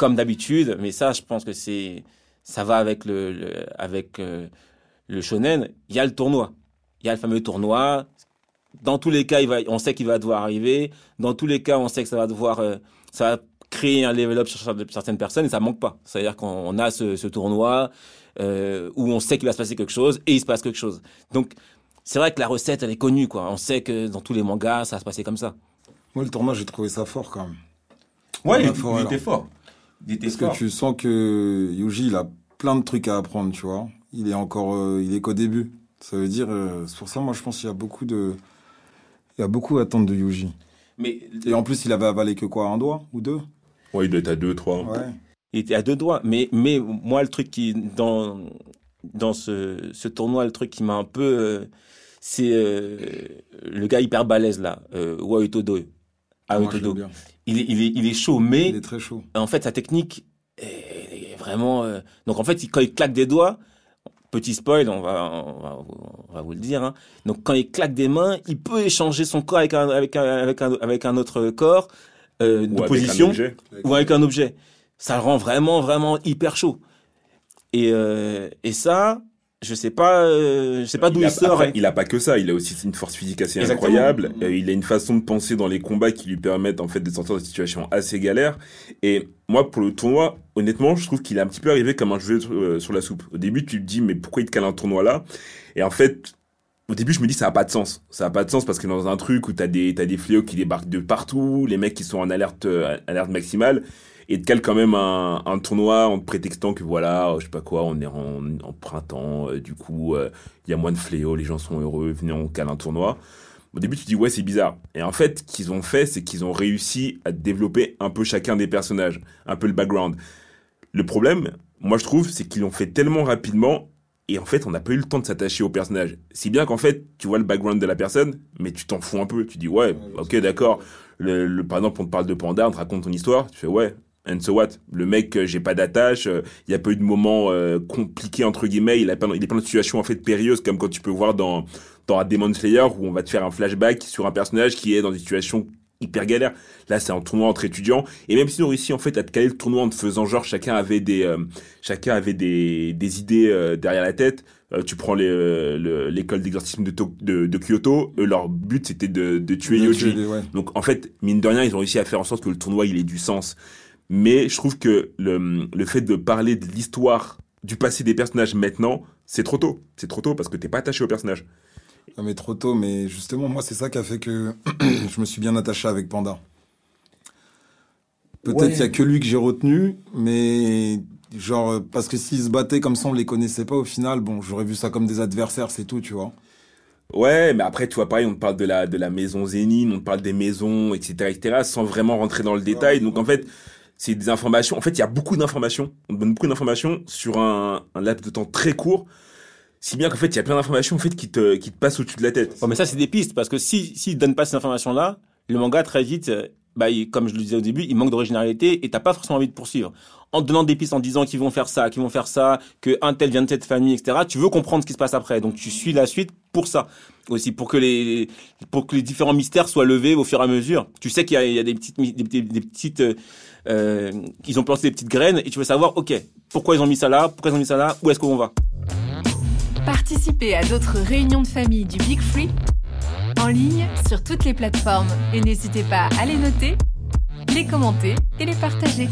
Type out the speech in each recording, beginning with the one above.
comme d'habitude, mais ça, je pense que c'est, ça va avec le, le- avec euh, le shonen. Il y a le tournoi, il y a le fameux tournoi. Dans tous les cas, il va, on sait qu'il va devoir arriver. Dans tous les cas, on sait que ça va devoir, euh, ça va créer un level up sur certaines personnes et ça manque pas. C'est-à-dire qu'on on a ce, ce tournoi euh, où on sait qu'il va se passer quelque chose et il se passe quelque chose. Donc, c'est vrai que la recette, elle est connue, quoi. On sait que dans tous les mangas, ça va se passer comme ça. Moi, le tournoi, j'ai trouvé ça fort quand même. Ouais, il, était fort. Parce que tu sens que Yuji, il a plein de trucs à apprendre, tu vois. Il est encore, euh, il est qu'au début. Ça veut dire, euh, c'est pour ça, moi, je pense qu'il y a beaucoup de, il y a beaucoup à attendre de Yuji. Mais Et en plus, il avait avalé que quoi, un doigt ou deux? Ouais, il doit être à 2, 3. Ouais. il était à deux doigts. Mais, mais moi, le truc qui, dans, dans ce, ce tournoi, le truc qui m'a un peu, euh, c'est euh, le gars hyper balèze, là, euh, l'aime bien. Il est, il est, il est chaud, mais Il est très chaud. en fait, sa technique est est vraiment. euh, Donc, en fait, quand il claque des doigts, petit spoil, on va, on va, on va vous le dire. hein. Donc, quand il claque des mains, il peut échanger son corps avec un, avec un, avec un, avec un autre corps euh, de position ou avec un objet. Ça le rend vraiment, vraiment hyper chaud. Et, euh, et ça, je sais pas, euh, je sais pas d'où il, a, sort. après, hein. il a pas que ça, il a aussi une force physique assez Exactement. incroyable. Euh, il a une façon de penser dans les combats qui lui permettent en fait de sortir de situations assez galères. Et moi, pour le tournoi, honnêtement, je trouve qu'il est un petit peu arrivé comme un jeu euh, sur la soupe. Au début, tu te dis mais pourquoi il te cale un tournoi là? Et en fait, au début, je me dis ça a pas de sens. Ça a pas de sens parce que dans un truc où t'as des t'as des fléaux qui débarquent de partout, les mecs qui sont en alerte euh, alerte maximale. Et te cale quand même un, un tournoi en te prétextant que voilà, euh, je sais pas quoi, on est en, en printemps, euh, du coup, euh, il y a moins de fléaux, les gens sont heureux, venez, on cale un tournoi. Au début, tu dis, ouais, c'est bizarre. Et en fait, ce qu'ils ont fait, c'est qu'ils ont réussi à développer un peu chacun des personnages, un peu le background. Le problème, moi, je trouve, c'est qu'ils l'ont fait tellement rapidement, et en fait, on n'a pas eu le temps de s'attacher au personnage. Si bien qu'en fait, tu vois le background de la personne, mais tu t'en fous un peu. Tu dis, ouais, ok, d'accord. Le, le- par exemple, on te parle de Panda, on te raconte ton histoire, tu fais, ouais, and so what? Le mec, euh, j'ai pas d'attache, euh, il y a pas eu de moment euh, compliqué, entre guillemets, il a plein, il est plein de situations en fait périlleuses, comme quand tu peux voir dans, dans Demon Slayer, où on va te faire un flashback sur un personnage qui est dans une situation hyper galère. Là, c'est un tournoi entre étudiants. Et même si on réussit en fait à te caler le tournoi en te faisant genre chacun avait des, euh, chacun avait des, des idées euh, derrière la tête. Euh, tu prends euh, le- l'école d'exorcisme de, To- de, de Kyoto. Eux, leur but c'était de, de tuer Yoji. ouais. Donc en fait, mine de rien, ils ont réussi à faire en sorte que le tournoi il ait du sens. Mais je trouve que le, le fait de parler de l'histoire du passé des personnages maintenant, c'est trop tôt. C'est trop tôt parce que t'es pas attaché au personnage. Ah, mais trop tôt, mais justement, moi, c'est ça qui a fait que je me suis bien attaché avec Panda. Peut-être Ouais. qu'il y a que lui que j'ai retenu, mais genre, parce que s'ils se battaient comme ça, on les connaissait pas au final, bon, j'aurais vu ça comme des adversaires, c'est tout, tu vois. Ouais, mais après, tu vois, pareil, on te parle de la, de la maison Zénine, on te parle des maisons, etc., etc., sans vraiment rentrer dans le détail. Donc, en fait, c'est des informations. En fait, il y a beaucoup d'informations. On donne beaucoup d'informations sur un, un laps de temps très court. Si bien qu'en fait, il y a plein d'informations, en fait, qui te, qui te passent au-dessus de la tête. Ouais, mais ça, c'est des pistes, parce que si, s'ils donnent pas ces informations-là, le manga, très vite, euh, bah, comme je le disais au début, il manque d'originalité et t'as pas forcément envie de poursuivre. En donnant des pistes, en disant qu'ils vont faire ça, qu'ils vont faire ça, que un tel vient de cette famille, etc., tu veux comprendre ce qui se passe après. Donc, tu suis la suite pour ça. Aussi, pour que les, pour que les différents mystères soient levés au fur et à mesure. Tu sais qu'il y a, des petites, euh, euh, ils ont planté des petites graines et tu veux savoir, ok, pourquoi ils ont mis ça là, pourquoi ils ont mis ça là, où est-ce qu'on va? Participez à d'autres réunions de famille du Big Free en ligne sur toutes les plateformes et n'hésitez pas à les noter, les commenter et les partager.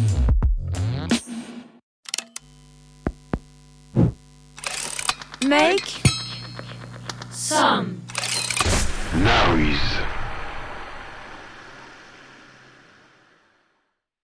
Make Some. Noise.